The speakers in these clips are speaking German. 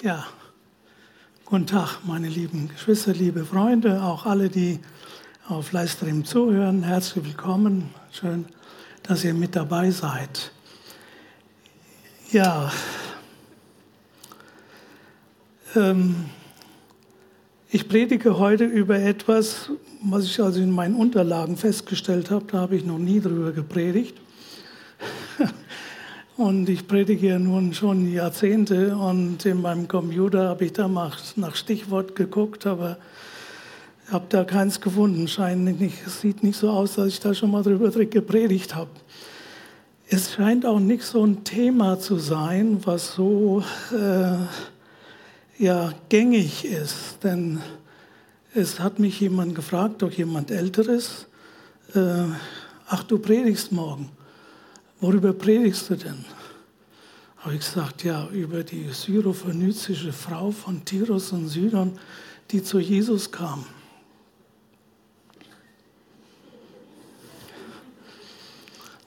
Ja, guten Tag, meine lieben Geschwister, liebe Freunde, auch alle, die auf Livestream zuhören. Herzlich willkommen. Schön, dass ihr mit dabei seid. Ja, ähm, ich predige heute über etwas, was ich also in meinen Unterlagen festgestellt habe. Da habe ich noch nie drüber gepredigt. Und ich predige ja nun schon Jahrzehnte und in meinem Computer habe ich da nach Stichwort geguckt, aber habe da keins gefunden. Scheint nicht, es sieht nicht so aus, dass ich da schon mal drüber gepredigt habe. Es scheint auch nicht so ein Thema zu sein, was so äh, ja, gängig ist. Denn es hat mich jemand gefragt, doch jemand Älteres, äh, ach, du predigst morgen. Worüber predigst du denn? Habe ich gesagt, ja, über die syrophönizische Frau von Tirus und Sidon, die zu Jesus kam.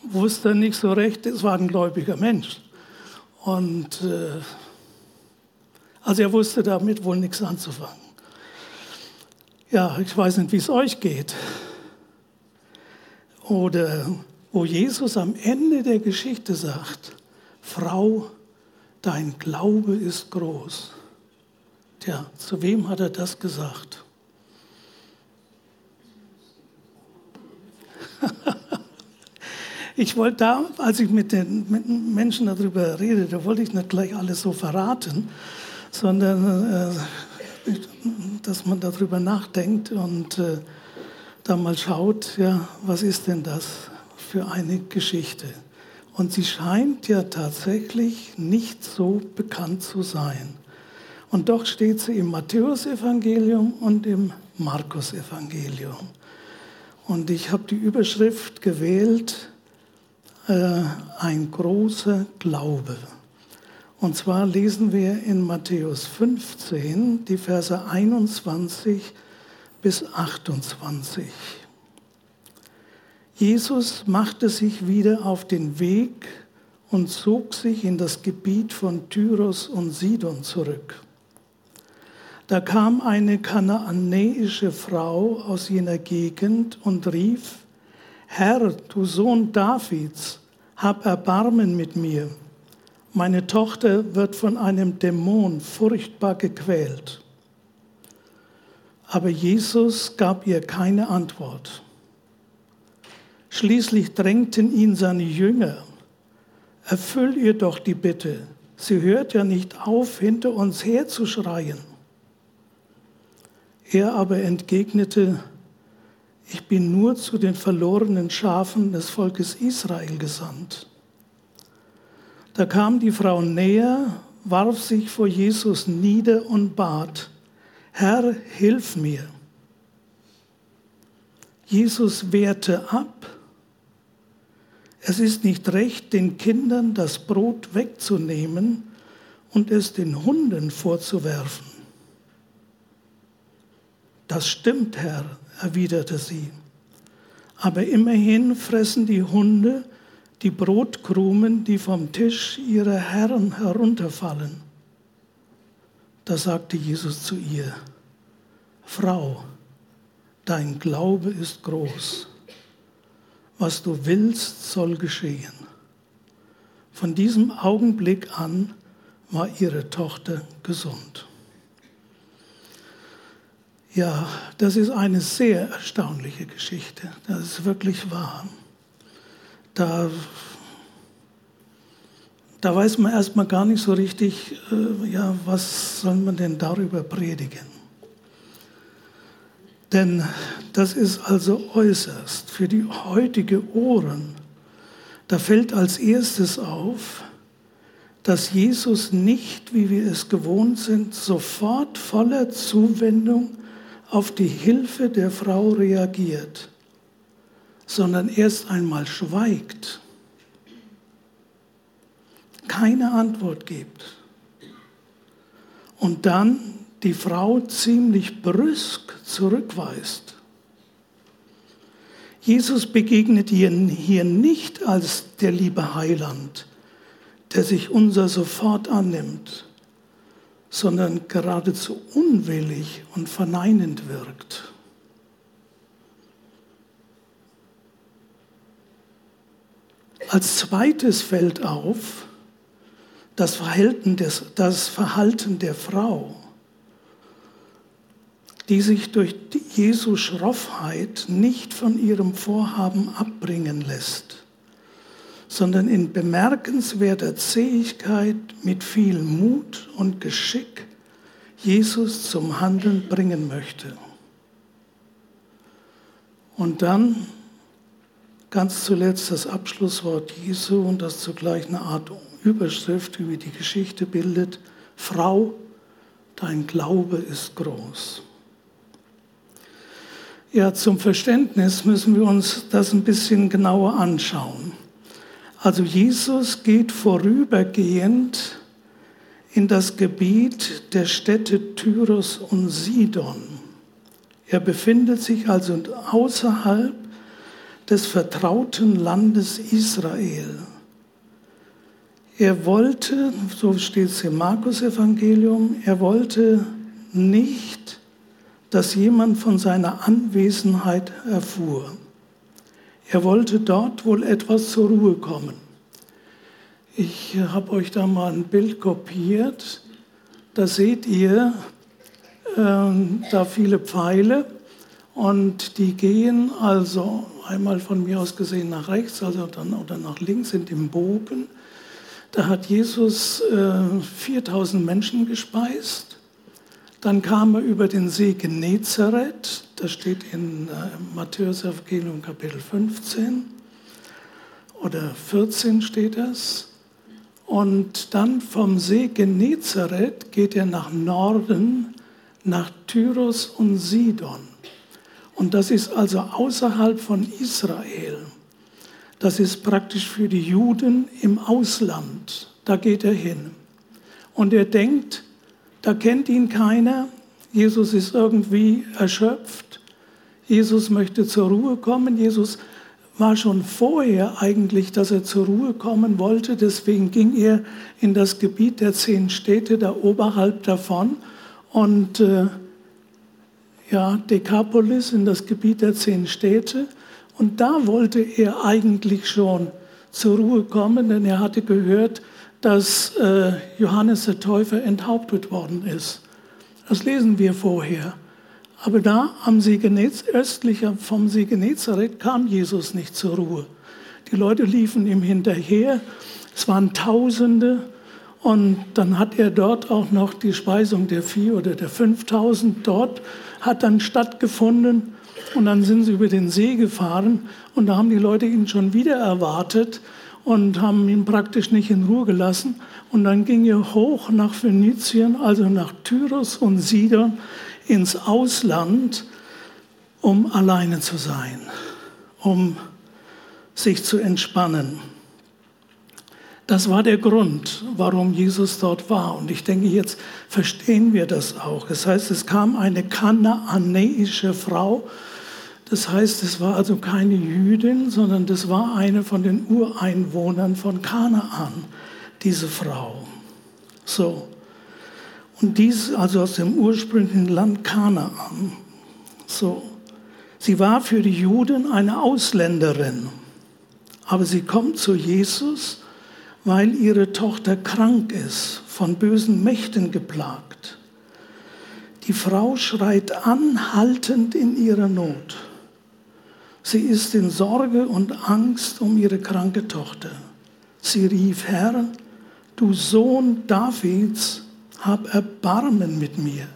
Wusste nicht so recht, es war ein gläubiger Mensch. Und äh, also er wusste damit wohl nichts anzufangen. Ja, ich weiß nicht, wie es euch geht. Oder wo Jesus am Ende der Geschichte sagt, Frau, dein Glaube ist groß. Tja, zu wem hat er das gesagt? ich wollte da, als ich mit den, Menschen darüber redete, wollte ich nicht gleich alles so verraten, sondern äh, dass man darüber nachdenkt und äh, da mal schaut, ja, was ist denn das? Für eine Geschichte. Und sie scheint ja tatsächlich nicht so bekannt zu sein. Und doch steht sie im Matthäusevangelium und im Markus-Evangelium. Und ich habe die Überschrift gewählt, äh, ein großer Glaube. Und zwar lesen wir in Matthäus 15 die Verse 21 bis 28. Jesus machte sich wieder auf den Weg und zog sich in das Gebiet von Tyros und Sidon zurück. Da kam eine kanaanäische Frau aus jener Gegend und rief, Herr, du Sohn Davids, hab Erbarmen mit mir. Meine Tochter wird von einem Dämon furchtbar gequält. Aber Jesus gab ihr keine Antwort. Schließlich drängten ihn seine Jünger. Erfüll ihr doch die Bitte. Sie hört ja nicht auf, hinter uns herzuschreien. Er aber entgegnete, ich bin nur zu den verlorenen Schafen des Volkes Israel gesandt. Da kam die Frau näher, warf sich vor Jesus nieder und bat, Herr, hilf mir. Jesus wehrte ab es ist nicht recht, den Kindern das Brot wegzunehmen und es den Hunden vorzuwerfen. Das stimmt, Herr, erwiderte sie. Aber immerhin fressen die Hunde die Brotkrumen, die vom Tisch ihrer Herren herunterfallen. Da sagte Jesus zu ihr, Frau, dein Glaube ist groß was du willst, soll geschehen. Von diesem Augenblick an war ihre Tochter gesund. Ja, das ist eine sehr erstaunliche Geschichte. Das ist wirklich wahr. Da, da weiß man erstmal gar nicht so richtig, äh, ja, was soll man denn darüber predigen. Denn das ist also äußerst für die heutige Ohren. Da fällt als erstes auf, dass Jesus nicht, wie wir es gewohnt sind, sofort voller Zuwendung auf die Hilfe der Frau reagiert, sondern erst einmal schweigt, keine Antwort gibt und dann die Frau ziemlich brüsk zurückweist. Jesus begegnet ihr hier nicht als der liebe Heiland, der sich unser sofort annimmt, sondern geradezu unwillig und verneinend wirkt. Als zweites fällt auf das Verhalten, des, das Verhalten der Frau, die sich durch Jesu Schroffheit nicht von ihrem Vorhaben abbringen lässt, sondern in bemerkenswerter Zähigkeit mit viel Mut und Geschick Jesus zum Handeln bringen möchte. Und dann ganz zuletzt das Abschlusswort Jesu und das zugleich eine Art Überschrift über die Geschichte bildet. Frau, dein Glaube ist groß. Ja, zum Verständnis müssen wir uns das ein bisschen genauer anschauen. Also Jesus geht vorübergehend in das Gebiet der Städte Tyros und Sidon. Er befindet sich also außerhalb des vertrauten Landes Israel. Er wollte, so steht es im Markus-Evangelium, er wollte nicht, dass jemand von seiner Anwesenheit erfuhr. Er wollte dort wohl etwas zur Ruhe kommen. Ich habe euch da mal ein Bild kopiert. Da seht ihr äh, da viele Pfeile und die gehen also einmal von mir aus gesehen nach rechts also dann, oder nach links in dem Bogen. Da hat Jesus äh, 4000 Menschen gespeist. Dann kam er über den See Genezareth, das steht in äh, Matthäus Evangelium Kapitel 15 oder 14 steht das. Und dann vom See Genezareth geht er nach Norden, nach Tyros und Sidon. Und das ist also außerhalb von Israel. Das ist praktisch für die Juden im Ausland. Da geht er hin. Und er denkt, da kennt ihn keiner. Jesus ist irgendwie erschöpft. Jesus möchte zur Ruhe kommen. Jesus war schon vorher eigentlich, dass er zur Ruhe kommen wollte. Deswegen ging er in das Gebiet der zehn Städte da oberhalb davon. Und äh, ja, Dekapolis, in das Gebiet der zehn Städte. Und da wollte er eigentlich schon zur Ruhe kommen, denn er hatte gehört, dass äh, Johannes der Täufer enthauptet worden ist. Das lesen wir vorher. Aber da am See Genez, östlicher vom See Genezareth kam Jesus nicht zur Ruhe. Die Leute liefen ihm hinterher. Es waren Tausende. Und dann hat er dort auch noch die Speisung der vier oder der 5000 dort hat dann stattgefunden. Und dann sind sie über den See gefahren und da haben die Leute ihn schon wieder erwartet und haben ihn praktisch nicht in Ruhe gelassen. Und dann ging er hoch nach Phönizien, also nach Tyros und Sidon, ins Ausland, um alleine zu sein, um sich zu entspannen. Das war der Grund, warum Jesus dort war. Und ich denke, jetzt verstehen wir das auch. Das heißt, es kam eine kanaanäische Frau. Das heißt, es war also keine Jüdin, sondern das war eine von den Ureinwohnern von Kanaan, diese Frau. So. Und dies also aus dem ursprünglichen Land Kanaan. So. Sie war für die Juden eine Ausländerin. Aber sie kommt zu Jesus weil ihre Tochter krank ist, von bösen Mächten geplagt. Die Frau schreit anhaltend in ihrer Not. Sie ist in Sorge und Angst um ihre kranke Tochter. Sie rief, Herr, du Sohn Davids, hab Erbarmen mit mir.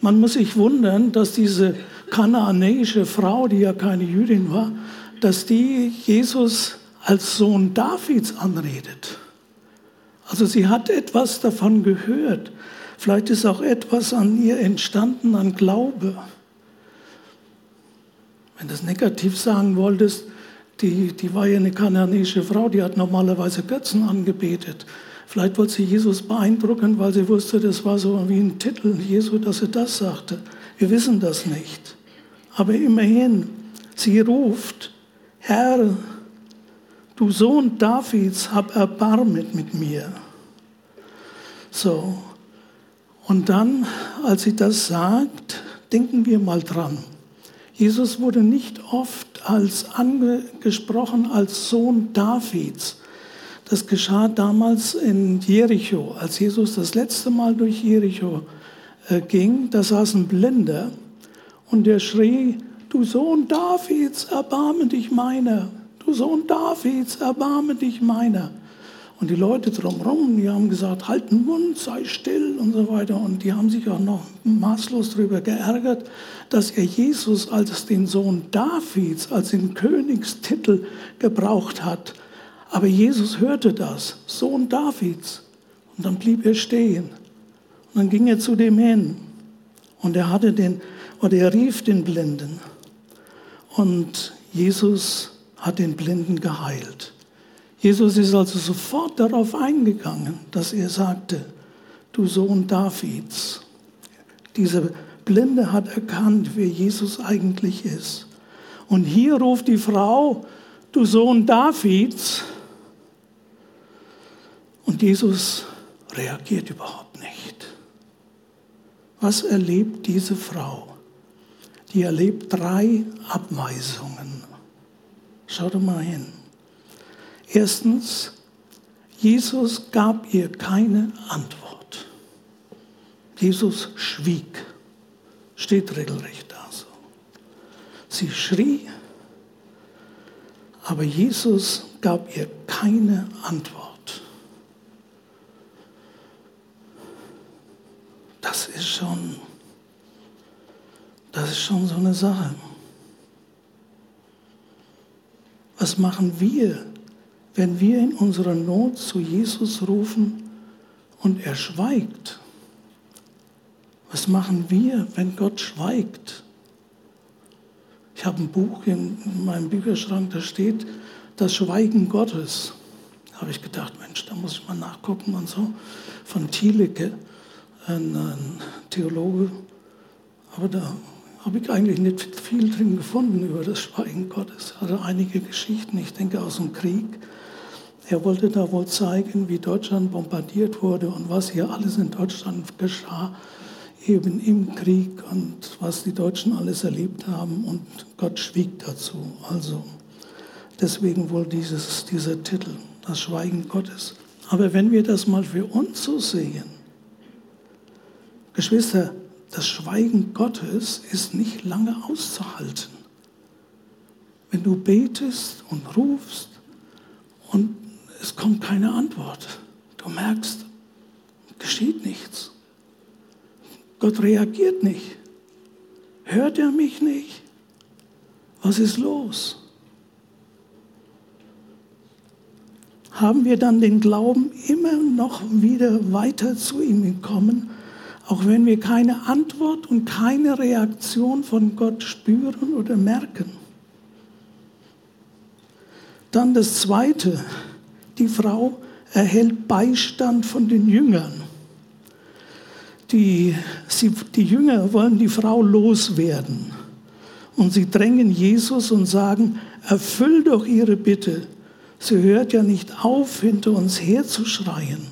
Man muss sich wundern, dass diese kanaanäische Frau, die ja keine Jüdin war, dass die Jesus als Sohn Davids anredet. Also sie hat etwas davon gehört. Vielleicht ist auch etwas an ihr entstanden an Glaube. Wenn du das negativ sagen wolltest, die, die war ja eine kananäische Frau, die hat normalerweise Götzen angebetet. Vielleicht wollte sie Jesus beeindrucken, weil sie wusste, das war so wie ein Titel Jesu, dass sie das sagte. Wir wissen das nicht. Aber immerhin, sie ruft, Herr, du Sohn Davids, hab Erbarmen mit mir. So, Und dann, als sie das sagt, denken wir mal dran. Jesus wurde nicht oft als angesprochen als Sohn Davids. Das geschah damals in Jericho, als Jesus das letzte Mal durch Jericho äh, ging. Da saß ein Blinder und der schrie, du Sohn Davids, erbarme dich meiner. Du Sohn Davids, erbarme dich meiner. Und die Leute drumherum, die haben gesagt, halt den Mund, sei still und so weiter. Und die haben sich auch noch maßlos darüber geärgert, dass er Jesus als den Sohn Davids, als den Königstitel gebraucht hat. Aber Jesus hörte das, Sohn Davids. Und dann blieb er stehen. Und dann ging er zu dem hin. Und er hatte den, oder er rief den Blinden. Und Jesus hat den Blinden geheilt. Jesus ist also sofort darauf eingegangen, dass er sagte, du Sohn Davids. Dieser Blinde hat erkannt, wer Jesus eigentlich ist. Und hier ruft die Frau, du Sohn Davids. Und Jesus reagiert überhaupt nicht. Was erlebt diese Frau? Die erlebt drei Abweisungen. Schau doch mal hin. Erstens, Jesus gab ihr keine Antwort. Jesus schwieg. Steht regelrecht da so. Sie schrie, aber Jesus gab ihr keine Antwort. Das ist schon, das ist schon so eine Sache. Was machen wir, wenn wir in unserer Not zu Jesus rufen und er schweigt? Was machen wir, wenn Gott schweigt? Ich habe ein Buch in meinem Bücherschrank, da steht das Schweigen Gottes. Da habe ich gedacht, Mensch, da muss ich mal nachgucken und so. Von Thielicke, ein, Theologe. Aber da habe ich eigentlich nicht viel drin gefunden über das Schweigen Gottes. Hatte einige Geschichten, ich denke aus dem Krieg. Er wollte da wohl zeigen, wie Deutschland bombardiert wurde und was hier alles in Deutschland geschah, eben im Krieg und was die Deutschen alles erlebt haben und Gott schwieg dazu. Also deswegen wohl dieses, dieser Titel, das Schweigen Gottes. Aber wenn wir das mal für uns so sehen, Geschwister, das Schweigen Gottes ist nicht lange auszuhalten. Wenn du betest und rufst und es kommt keine Antwort. Du merkst, geschieht nichts. Gott reagiert nicht. Hört er mich nicht? Was ist los? Haben wir dann den Glauben immer noch wieder weiter zu ihm gekommen, auch wenn wir keine Antwort und keine Reaktion von Gott spüren oder merken? Dann das Zweite, die Frau erhält Beistand von den Jüngern. Die, sie, die Jünger wollen die Frau loswerden. Und sie drängen Jesus und sagen, erfüll doch ihre Bitte. Sie hört ja nicht auf, hinter uns herzuschreien.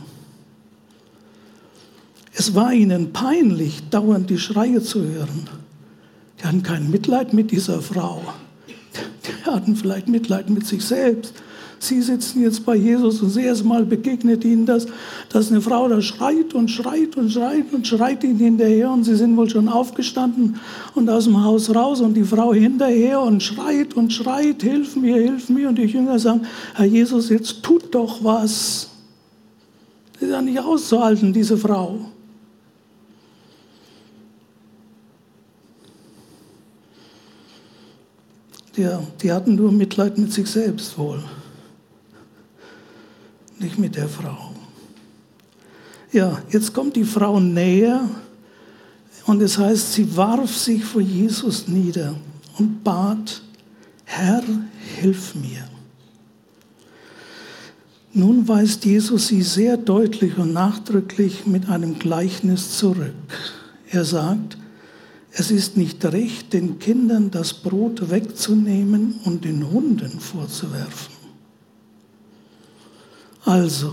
Es war ihnen peinlich, dauernd die Schreie zu hören. Die hatten kein Mitleid mit dieser Frau. Die hatten vielleicht Mitleid mit sich selbst. Sie sitzen jetzt bei Jesus und das Mal begegnet ihnen das, dass eine Frau da schreit und schreit und schreit und schreit ihnen hinterher und sie sind wohl schon aufgestanden und aus dem Haus raus und die Frau hinterher und schreit und schreit, hilf mir, hilf mir und die Jünger sagen, Herr Jesus, jetzt tut doch was. Das ist ja nicht auszuhalten, diese Frau. Die, die hatten nur Mitleid mit sich selbst wohl nicht mit der Frau. Ja, jetzt kommt die Frau näher und es heißt, sie warf sich vor Jesus nieder und bat, Herr, hilf mir. Nun weist Jesus sie sehr deutlich und nachdrücklich mit einem Gleichnis zurück. Er sagt, es ist nicht recht, den Kindern das Brot wegzunehmen und den Hunden vorzuwerfen. Also,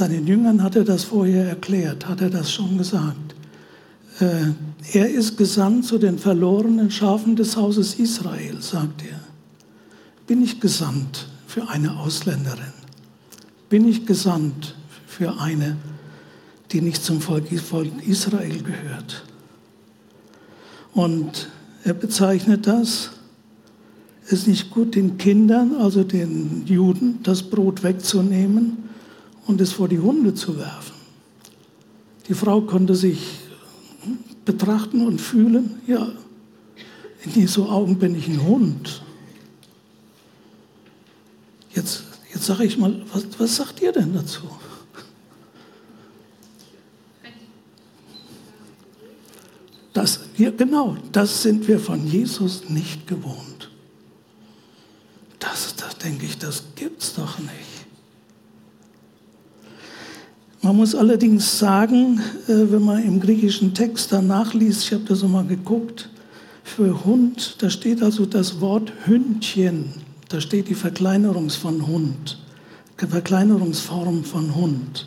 Seinen Jüngern hat er das vorher erklärt, hat er das schon gesagt. Äh, er ist gesandt zu den verlorenen Schafen des Hauses Israel, sagt er. Bin ich gesandt für eine Ausländerin? Bin ich gesandt für eine, die nicht zum Volk Israel gehört? Und er bezeichnet das, es ist nicht gut, den Kindern, also den Juden, das Brot wegzunehmen und es vor die Hunde zu werfen. Die Frau konnte sich betrachten und fühlen, ja, in Jesu Augen bin ich ein Hund. Jetzt, jetzt sage ich mal, was, was sagt ihr denn dazu? Das, ja, genau, das sind wir von Jesus nicht gewohnt. Das, das denke ich, das gibt's doch nicht. Man muss allerdings sagen, äh, wenn man im griechischen Text danach liest, ich habe das mal geguckt, für Hund, da steht also das Wort Hündchen, da steht die Verkleinerungs von Hund, Verkleinerungsform von Hund.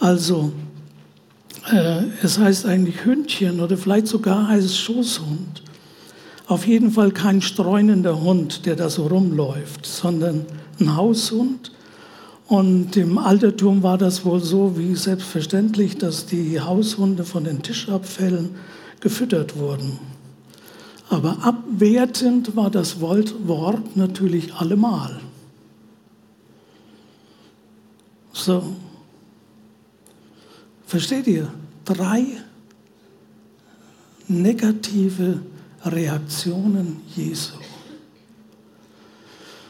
Also, äh, es heißt eigentlich Hündchen oder vielleicht sogar heißt es Schoßhund. Auf jeden Fall kein streunender Hund, der da so rumläuft, sondern ein Haushund und im Altertum war das wohl so wie selbstverständlich, dass die Haushunde von den Tischabfällen gefüttert wurden. Aber abwertend war das Wort natürlich allemal. So. Versteht ihr? Drei negative Reaktionen Jesu.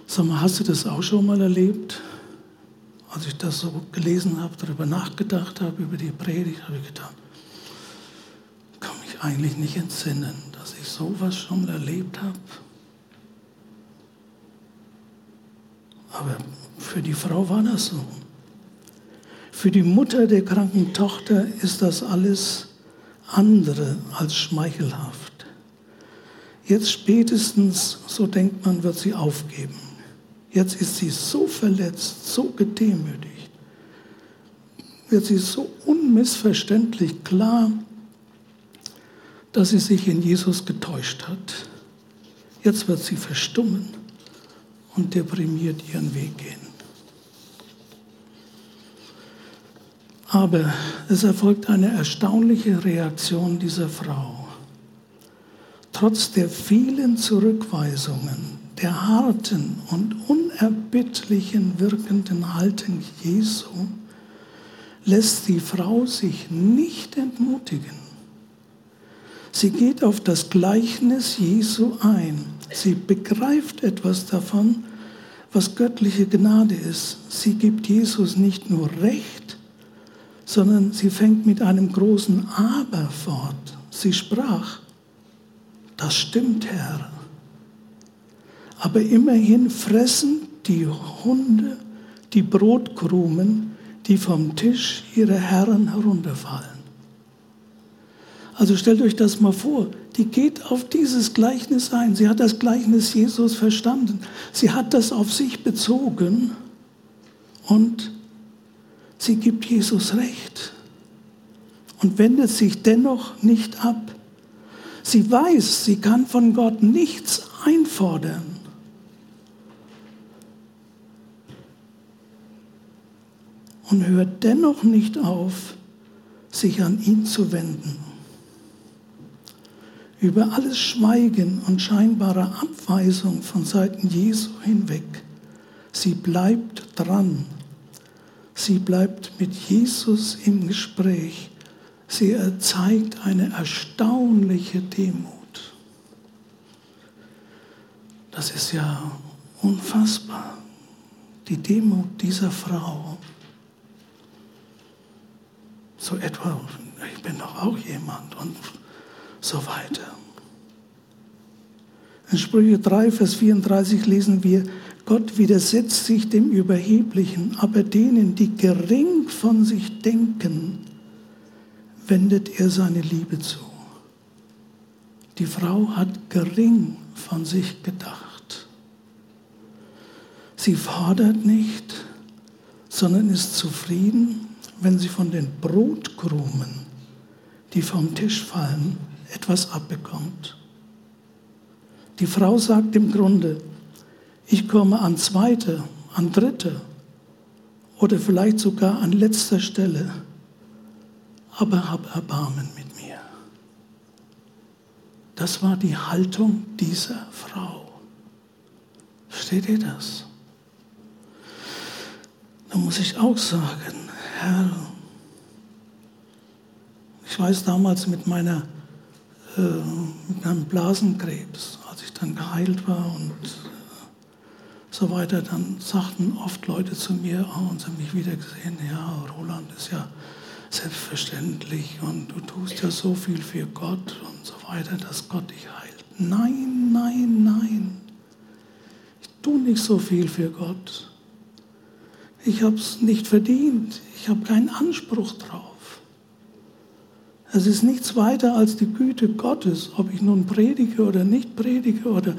Sag mal, hast du das auch schon mal erlebt? als ich das so gelesen habe, darüber nachgedacht habe, über die Predigt, habe ich gedacht, kann mich eigentlich nicht entsinnen, dass ich sowas schon erlebt habe. Aber für die Frau war das so. Für die Mutter der kranken Tochter ist das alles andere als schmeichelhaft. Jetzt spätestens, so denkt man, wird sie aufgeben. Jetzt ist sie so verletzt, so gedemütigt. Wird sie so unmissverständlich klar, dass sie sich in Jesus getäuscht hat. Jetzt wird sie verstummen und deprimiert ihren Weg gehen. Aber es erfolgt eine erstaunliche Reaktion dieser Frau. Trotz der vielen Zurückweisungen, der harten und unerbittlichen wirkenden Haltung Jesu lässt die Frau sich nicht entmutigen. Sie geht auf das Gleichnis Jesu ein. Sie begreift etwas davon, was göttliche Gnade ist. Sie gibt Jesus nicht nur Recht, sondern sie fängt mit einem großen Aber fort. Sie sprach, das stimmt, Herr. Aber immerhin fressen die Hunde die Brotkrumen, die vom Tisch ihrer Herren herunterfallen. Also stellt euch das mal vor, die geht auf dieses Gleichnis ein. Sie hat das Gleichnis Jesus verstanden. Sie hat das auf sich bezogen und sie gibt Jesus recht und wendet sich dennoch nicht ab. Sie weiß, sie kann von Gott nichts einfordern. und hört dennoch nicht auf, sich an ihn zu wenden. Über alles Schweigen und scheinbare Abweisung von Seiten Jesu hinweg. Sie bleibt dran. Sie bleibt mit Jesus im Gespräch. Sie zeigt eine erstaunliche Demut. Das ist ja unfassbar. Die Demut dieser Frau so etwa, ich bin doch auch jemand und so weiter. In Sprüche 3, Vers 34 lesen wir, Gott widersetzt sich dem Überheblichen, aber denen, die gering von sich denken, wendet er seine Liebe zu. Die Frau hat gering von sich gedacht. Sie fordert nicht, sondern ist zufrieden, wenn sie von den Brotkrumen, die vom Tisch fallen, etwas abbekommt. Die Frau sagt im Grunde, ich komme an zweiter, an dritter oder vielleicht sogar an letzter Stelle, aber hab Erbarmen mit mir. Das war die Haltung dieser Frau. Versteht ihr das? Da muss ich auch sagen, Herr, ich weiß damals mit meiner äh, mit einem Blasenkrebs, als ich dann geheilt war und so weiter, dann sagten oft Leute zu mir, oh, und sie haben mich wieder gesehen, ja, Roland ist ja selbstverständlich und du tust ja so viel für Gott und so weiter, dass Gott dich heilt. Nein, nein, nein. Ich tue nicht so viel für Gott. Ich habe es nicht verdient. Ich habe keinen Anspruch drauf. Es ist nichts weiter als die Güte Gottes, ob ich nun predige oder nicht predige oder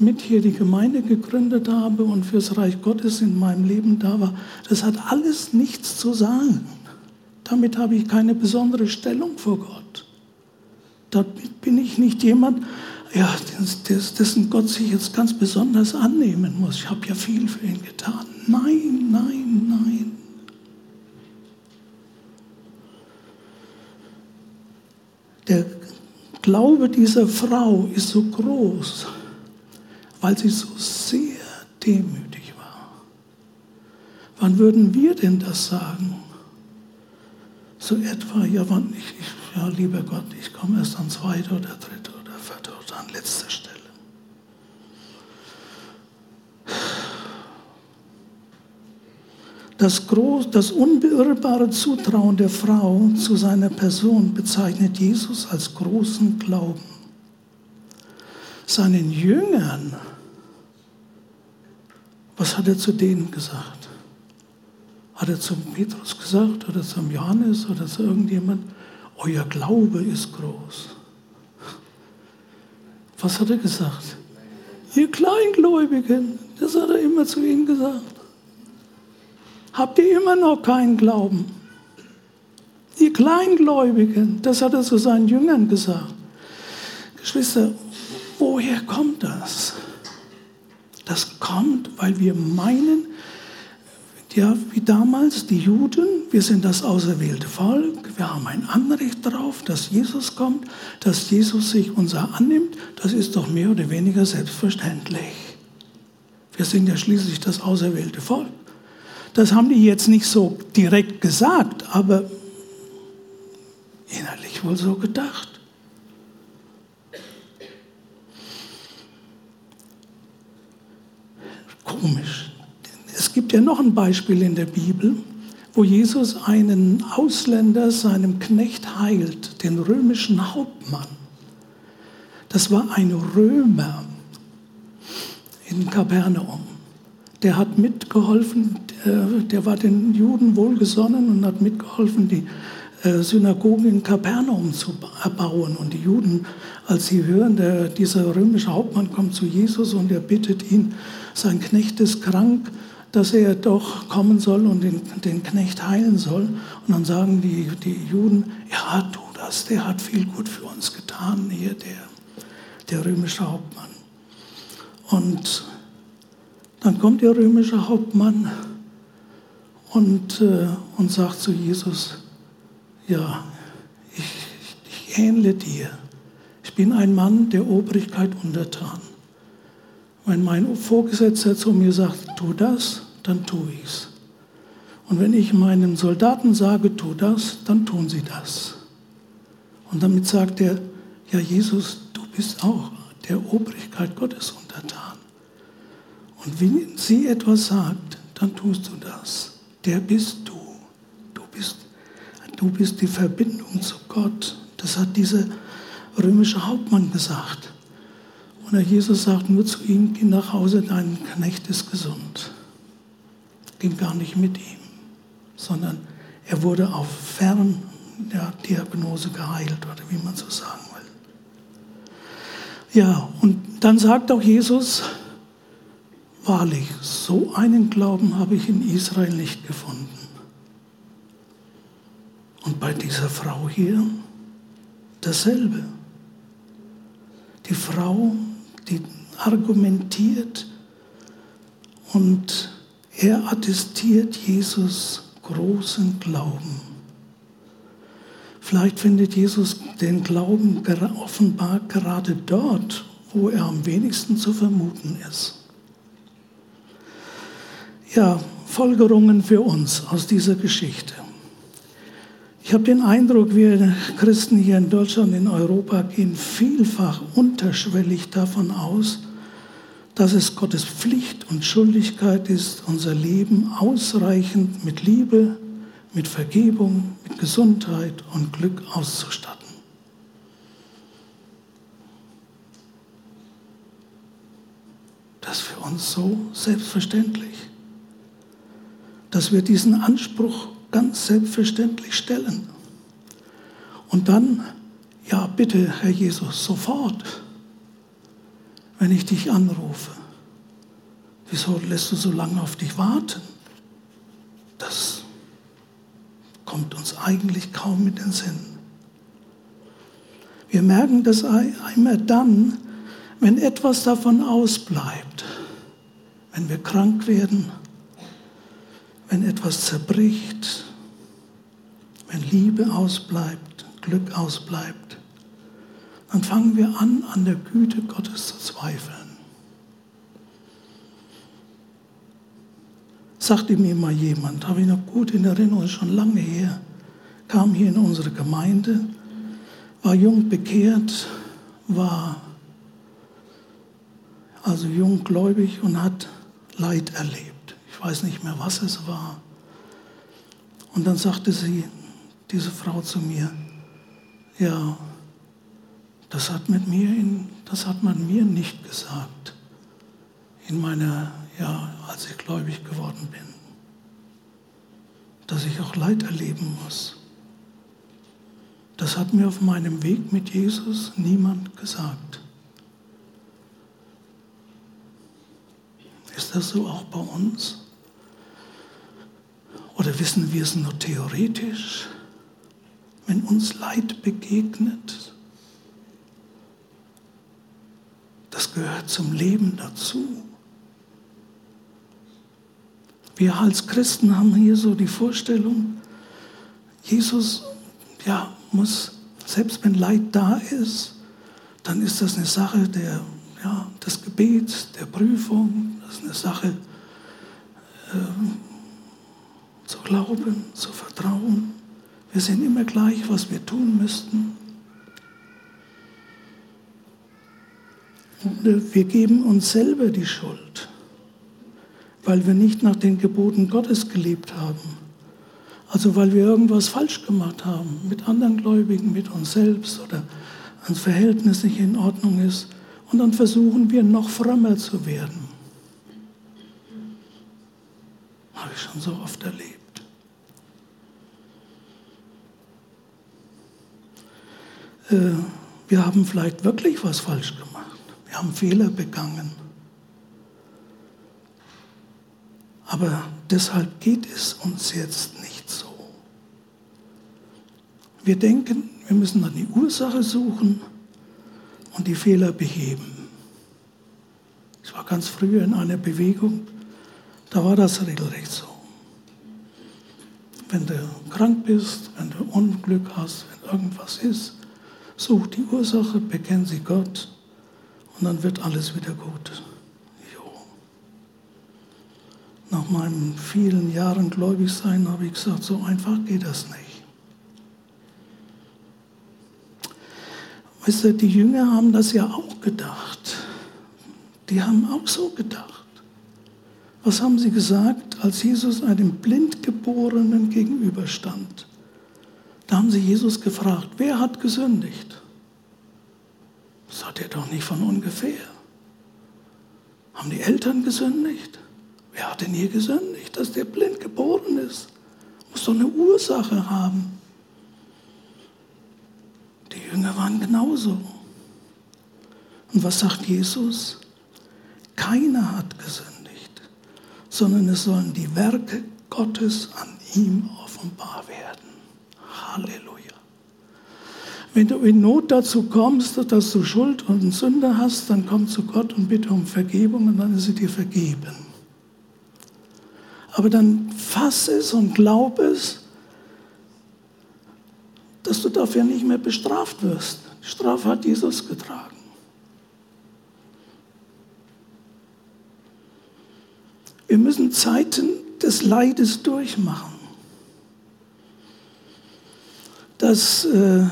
mit hier die Gemeinde gegründet habe und fürs Reich Gottes in meinem Leben da war, das hat alles nichts zu sagen. Damit habe ich keine besondere Stellung vor Gott. Damit bin ich nicht jemand, ja, dessen Gott sich jetzt ganz besonders annehmen muss. Ich habe ja viel für ihn getan. Nein, nein, nein. Der Glaube dieser Frau ist so groß, weil sie so sehr demütig war. Wann würden wir denn das sagen? So etwa, ja, wann ich, ich ja, lieber Gott, ich komme erst an zweiter oder dritter oder vierter oder an letzter Stelle. Das, groß, das unbeirrbare Zutrauen der Frau zu seiner Person bezeichnet Jesus als großen Glauben. Seinen Jüngern was hat er zu denen gesagt? Hat er zum Petrus gesagt oder zum Johannes oder zu irgendjemand? Euer Glaube ist groß. Was hat er gesagt? Ihr Kleingläubigen, das hat er immer zu ihnen gesagt. Habt ihr immer noch keinen Glauben? Ihr Kleingläubigen, das hat er zu seinen Jüngern gesagt. Geschwister, woher kommt das? Das kommt, weil wir meinen, ja, wie damals die Juden, wir sind das auserwählte Volk, wir haben ein Anrecht darauf, dass Jesus kommt, dass Jesus sich unser annimmt, das ist doch mehr oder weniger selbstverständlich. Wir sind ja schließlich das auserwählte Volk. Das haben die jetzt nicht so direkt gesagt, aber innerlich wohl so gedacht. Komisch. Es gibt ja noch ein Beispiel in der Bibel, wo Jesus einen Ausländer seinem Knecht heilt, den römischen Hauptmann. Das war ein Römer in Kapernaum. Der hat mitgeholfen, äh, der war den Juden wohlgesonnen und hat mitgeholfen, die Synagogen in Kapernaum zu erbauen. Und die Juden, als sie hören, der, dieser römische Hauptmann kommt zu Jesus und er bittet ihn, sein Knecht ist krank, dass er doch kommen soll und den, den Knecht heilen soll. Und dann sagen die, die Juden, ja, tu das, der hat viel gut für uns getan, hier der, der römische Hauptmann. Und dann kommt der römische Hauptmann und, äh, und sagt zu Jesus, ja, ich, ich ähnle dir. Ich bin ein Mann der Obrigkeit untertan. Wenn mein Vorgesetzter zu mir sagt, tu das, dann tue ich's. Und wenn ich meinen Soldaten sage, tu das, dann tun sie das. Und damit sagt er, ja Jesus, du bist auch der Obrigkeit Gottes untertan. Und wenn sie etwas sagt, dann tust du das. Der bist du. Du bist die Verbindung zu Gott. Das hat dieser römische Hauptmann gesagt. Und der Jesus sagt nur zu ihm, geh nach Hause, dein Knecht ist gesund. Ging gar nicht mit ihm, sondern er wurde auf Ferndiagnose geheilt, oder wie man so sagen will. Ja, und dann sagt auch Jesus, wahrlich, so einen Glauben habe ich in Israel nicht gefunden. Und bei dieser Frau hier dasselbe. Die Frau, die argumentiert und er attestiert Jesus großen Glauben. Vielleicht findet Jesus den Glauben offenbar gerade dort, wo er am wenigsten zu vermuten ist. Ja, Folgerungen für uns aus dieser Geschichte. Ich habe den Eindruck, wir Christen hier in Deutschland, in Europa gehen vielfach unterschwellig davon aus, dass es Gottes Pflicht und Schuldigkeit ist, unser Leben ausreichend mit Liebe, mit Vergebung, mit Gesundheit und Glück auszustatten. Das ist für uns so selbstverständlich, dass wir diesen Anspruch ganz selbstverständlich stellen. Und dann, ja bitte, Herr Jesus, sofort, wenn ich dich anrufe. Wieso lässt du so lange auf dich warten? Das kommt uns eigentlich kaum in den Sinn. Wir merken das einmal dann, wenn etwas davon ausbleibt, wenn wir krank werden, wenn etwas zerbricht, wenn Liebe ausbleibt, Glück ausbleibt, dann fangen wir an, an der Güte Gottes zu zweifeln. Sagte mir mal jemand, habe ich noch gut in Erinnerung, schon lange her, kam hier in unsere Gemeinde, war jung bekehrt, war also junggläubig und hat Leid erlebt weiß nicht mehr, was es war. Und dann sagte sie, diese Frau zu mir, ja, das hat, mit mir in, das hat man mir nicht gesagt, in meiner, ja, als ich gläubig geworden bin, dass ich auch Leid erleben muss. Das hat mir auf meinem Weg mit Jesus niemand gesagt. Ist das so auch bei uns? Oder wissen wir es nur theoretisch, wenn uns Leid begegnet? Das gehört zum Leben dazu. Wir als Christen haben hier so die Vorstellung, Jesus ja, muss, selbst wenn Leid da ist, dann ist das eine Sache der, ja, des Gebets, der Prüfung, das ist eine Sache äh, zu glauben, zu vertrauen. Wir sehen immer gleich, was wir tun müssten. Und äh, wir geben uns selber die Schuld, weil wir nicht nach den Geboten Gottes gelebt haben. Also weil wir irgendwas falsch gemacht haben mit anderen Gläubigen, mit uns selbst oder ein Verhältnis nicht in Ordnung ist. Und dann versuchen wir noch frömmer zu werden. Habe ich schon so oft erlebt. Äh, wir haben vielleicht wirklich was falsch gemacht. Wir haben Fehler begangen. Aber deshalb geht es uns jetzt nicht so. Wir denken, wir müssen dann die Ursache suchen und die Fehler beheben. Ich war ganz früher in einer Bewegung, da war das regelrecht so. Wenn du krank bist, wenn du Unglück hast, wenn irgendwas ist, Such die Ursache, bekenn sie Gott und dann wird alles wieder gut. Jo. Nach meinen vielen Jahren gläubig sein habe ich gesagt, so einfach geht das nicht. Weißt du, die Jünger haben das ja auch gedacht. Die haben auch so gedacht. Was haben sie gesagt, als Jesus einem Blindgeborenen gegenüberstand? Da haben sie Jesus gefragt, wer hat gesündigt? Das hat er doch nicht von ungefähr. Haben die Eltern gesündigt? Wer hat denn hier gesündigt, dass der blind geboren ist? Muss doch eine Ursache haben. Die Jünger waren genauso. Und was sagt Jesus? Keiner hat gesündigt. sondern es sollen die Werke Gottes an ihm offenbar werden. Halleluja. Wenn du in Not dazu kommst, dass du Schuld und Sünde hast, dann komm zu Gott und bitte um Vergebung und dann ist sie dir vergeben. Aber dann fass es und glaub es, dass du dafür nicht mehr bestraft wirst. Die Strafe hat Jesus getragen. Wir müssen Zeiten des Leides durchmachen. Dass äh,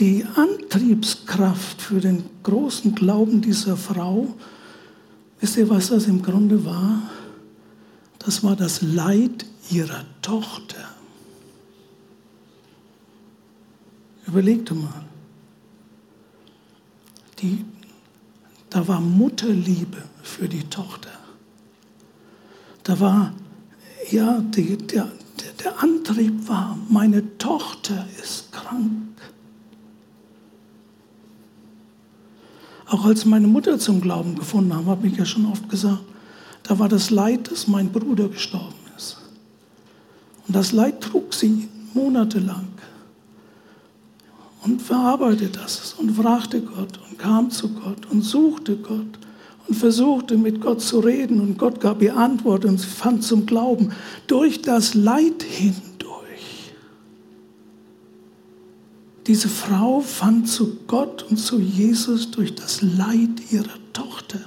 die Antriebskraft für den großen Glauben dieser Frau, wisst ihr, was das im Grunde war? Das war das Leid ihrer Tochter. Überleg mal. Die, da war Mutterliebe für die Tochter. Da war, ja, die, der, der Antrieb war, meine Tochter ist krank. Auch als meine Mutter zum Glauben gefunden haben, habe ich ja schon oft gesagt, da war das Leid, dass mein Bruder gestorben ist. Und das Leid trug sie monatelang und verarbeitete das und fragte Gott und kam zu Gott und suchte Gott und versuchte mit Gott zu reden und Gott gab ihr Antwort und sie fand zum Glauben durch das Leid hindurch. Diese Frau fand zu Gott und zu Jesus durch das Leid ihrer Tochter.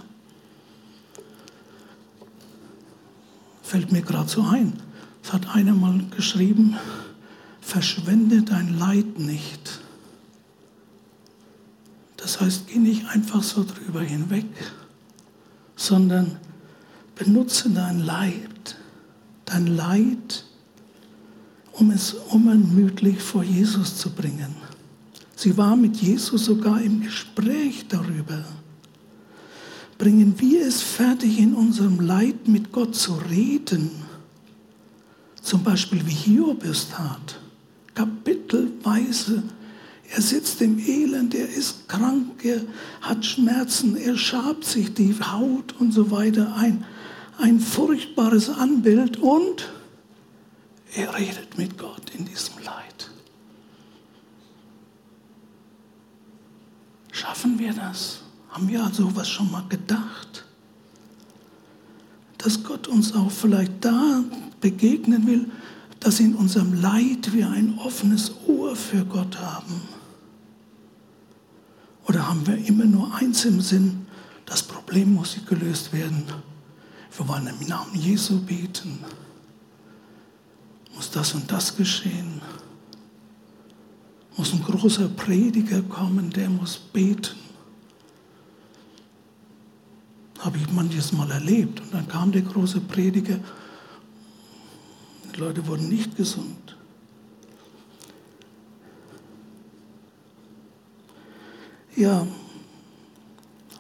Fällt mir gerade so ein. Es hat einer mal geschrieben, verschwende dein Leid nicht. Das heißt, geh nicht einfach so drüber hinweg, sondern benutze dein Leid, dein Leid, um es unermüdlich vor Jesus zu bringen. Sie war mit Jesus sogar im Gespräch darüber. Bringen wir es fertig, in unserem Leid mit Gott zu reden? Zum Beispiel wie Hiob es tat. Kapitelweise. Er sitzt im Elend, er ist krank, er hat Schmerzen, er schabt sich die Haut und so weiter ein. Ein furchtbares Anbild und er redet mit Gott in diesem Leid. Schaffen wir das? Haben wir an sowas schon mal gedacht? Dass Gott uns auch vielleicht da begegnen will, dass in unserem Leid wir ein offenes Ohr für Gott haben. Oder haben wir immer nur eins im Sinn, das Problem muss gelöst werden. Wir wollen im Namen Jesu beten. Muss das und das geschehen? muss ein großer Prediger kommen, der muss beten. Habe ich manches Mal erlebt. Und dann kam der große Prediger. Die Leute wurden nicht gesund. Ja,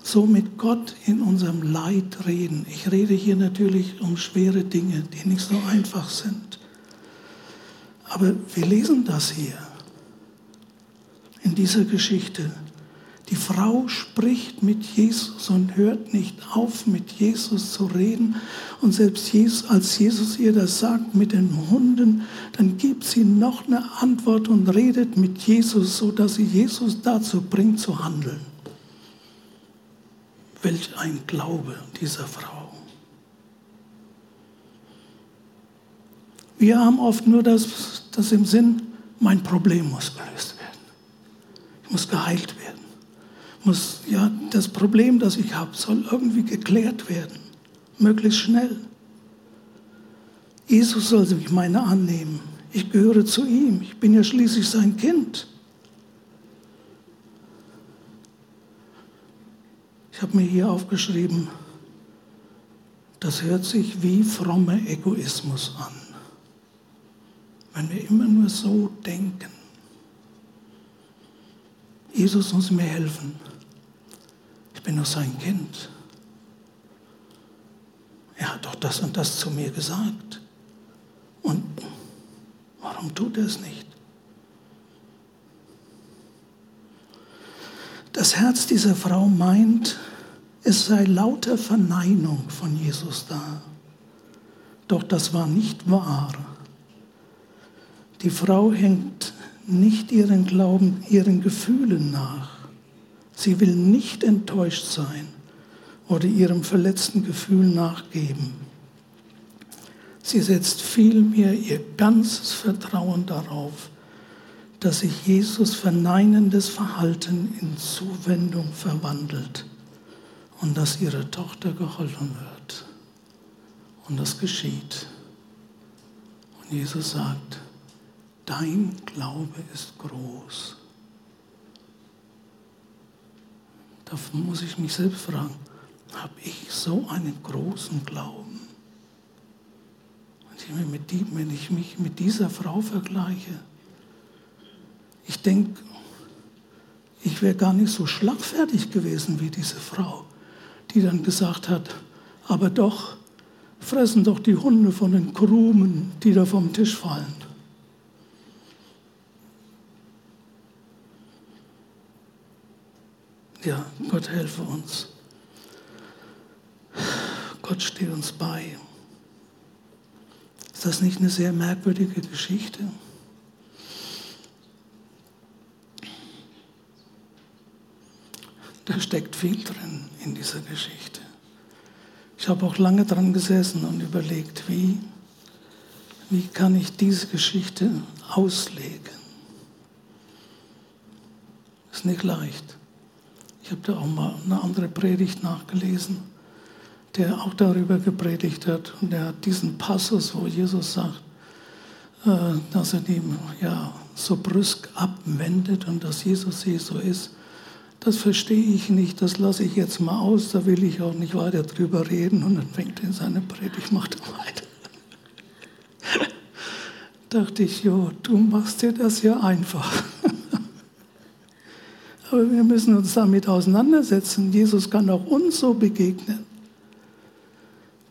so mit Gott in unserem Leid reden. Ich rede hier natürlich um schwere Dinge, die nicht so einfach sind. Aber wir lesen das hier in dieser Geschichte. Die Frau spricht mit Jesus und hört nicht auf, mit Jesus zu reden. Und selbst Jesus, als Jesus ihr das sagt mit den Hunden, dann gibt sie noch eine Antwort und redet mit Jesus, sodass sie Jesus dazu bringt zu handeln. Welch ein Glaube dieser Frau. Wir haben oft nur das, das im Sinn, mein Problem muss gelöst werden muss geheilt werden. Muss, ja, das Problem, das ich habe, soll irgendwie geklärt werden. Möglichst schnell. Jesus soll sich meine annehmen. Ich gehöre zu ihm. Ich bin ja schließlich sein Kind. Ich habe mir hier aufgeschrieben, das hört sich wie frommer Egoismus an. Wenn wir immer nur so denken. Jesus muss mir helfen. Ich bin nur sein Kind. Er hat doch das und das zu mir gesagt. Und warum tut er es nicht? Das Herz dieser Frau meint, es sei lauter Verneinung von Jesus da. Doch das war nicht wahr. Die Frau hängt nicht ihren Glauben, ihren Gefühlen nach. Sie will nicht enttäuscht sein oder ihrem verletzten Gefühl nachgeben. Sie setzt vielmehr ihr ganzes Vertrauen darauf, dass sich Jesus verneinendes Verhalten in Zuwendung verwandelt und dass ihrer Tochter geholfen wird. Und das geschieht. Und Jesus sagt, dein Glaube ist groß. Da muss ich mich selbst fragen, habe ich so einen großen Glauben? wenn ich mich mit dieser Frau vergleiche, ich denke, ich wäre gar nicht so schlagfertig gewesen wie diese Frau, die dann gesagt hat, aber doch, fressen doch die Hunde von den Krumen, die da vom Tisch fallen. Ja, Gott helfe uns. Gott steht uns bei. Ist das nicht eine sehr merkwürdige Geschichte? Da steckt viel drin in dieser Geschichte. Ich habe auch lange dran gesessen und überlegt, wie, wie kann ich diese Geschichte auslegen. Ist nicht leicht. Ich habe da auch mal eine andere Predigt nachgelesen der auch darüber gepredigt hat. Und er hat diesen Passus, wo Jesus sagt, äh, dass er die ja, so brüsk abwendet und dass Jesus hier so ist. Das verstehe ich nicht, das lasse ich jetzt mal aus, da will ich auch nicht weiter drüber reden. Und dann fängt er in seine Predigt, macht er weiter. dachte ich, jo, du machst dir das ja einfach. Aber wir müssen uns damit auseinandersetzen. Jesus kann auch uns so begegnen.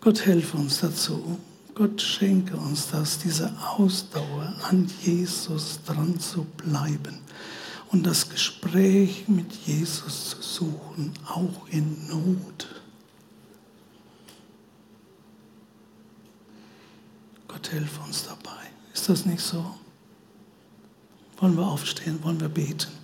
Gott helfe uns dazu. Gott schenke uns das, diese Ausdauer, an Jesus dran zu bleiben und das Gespräch mit Jesus zu suchen, auch in Not. Gott helfe uns dabei. Ist das nicht so? Wollen wir aufstehen? Wollen wir beten?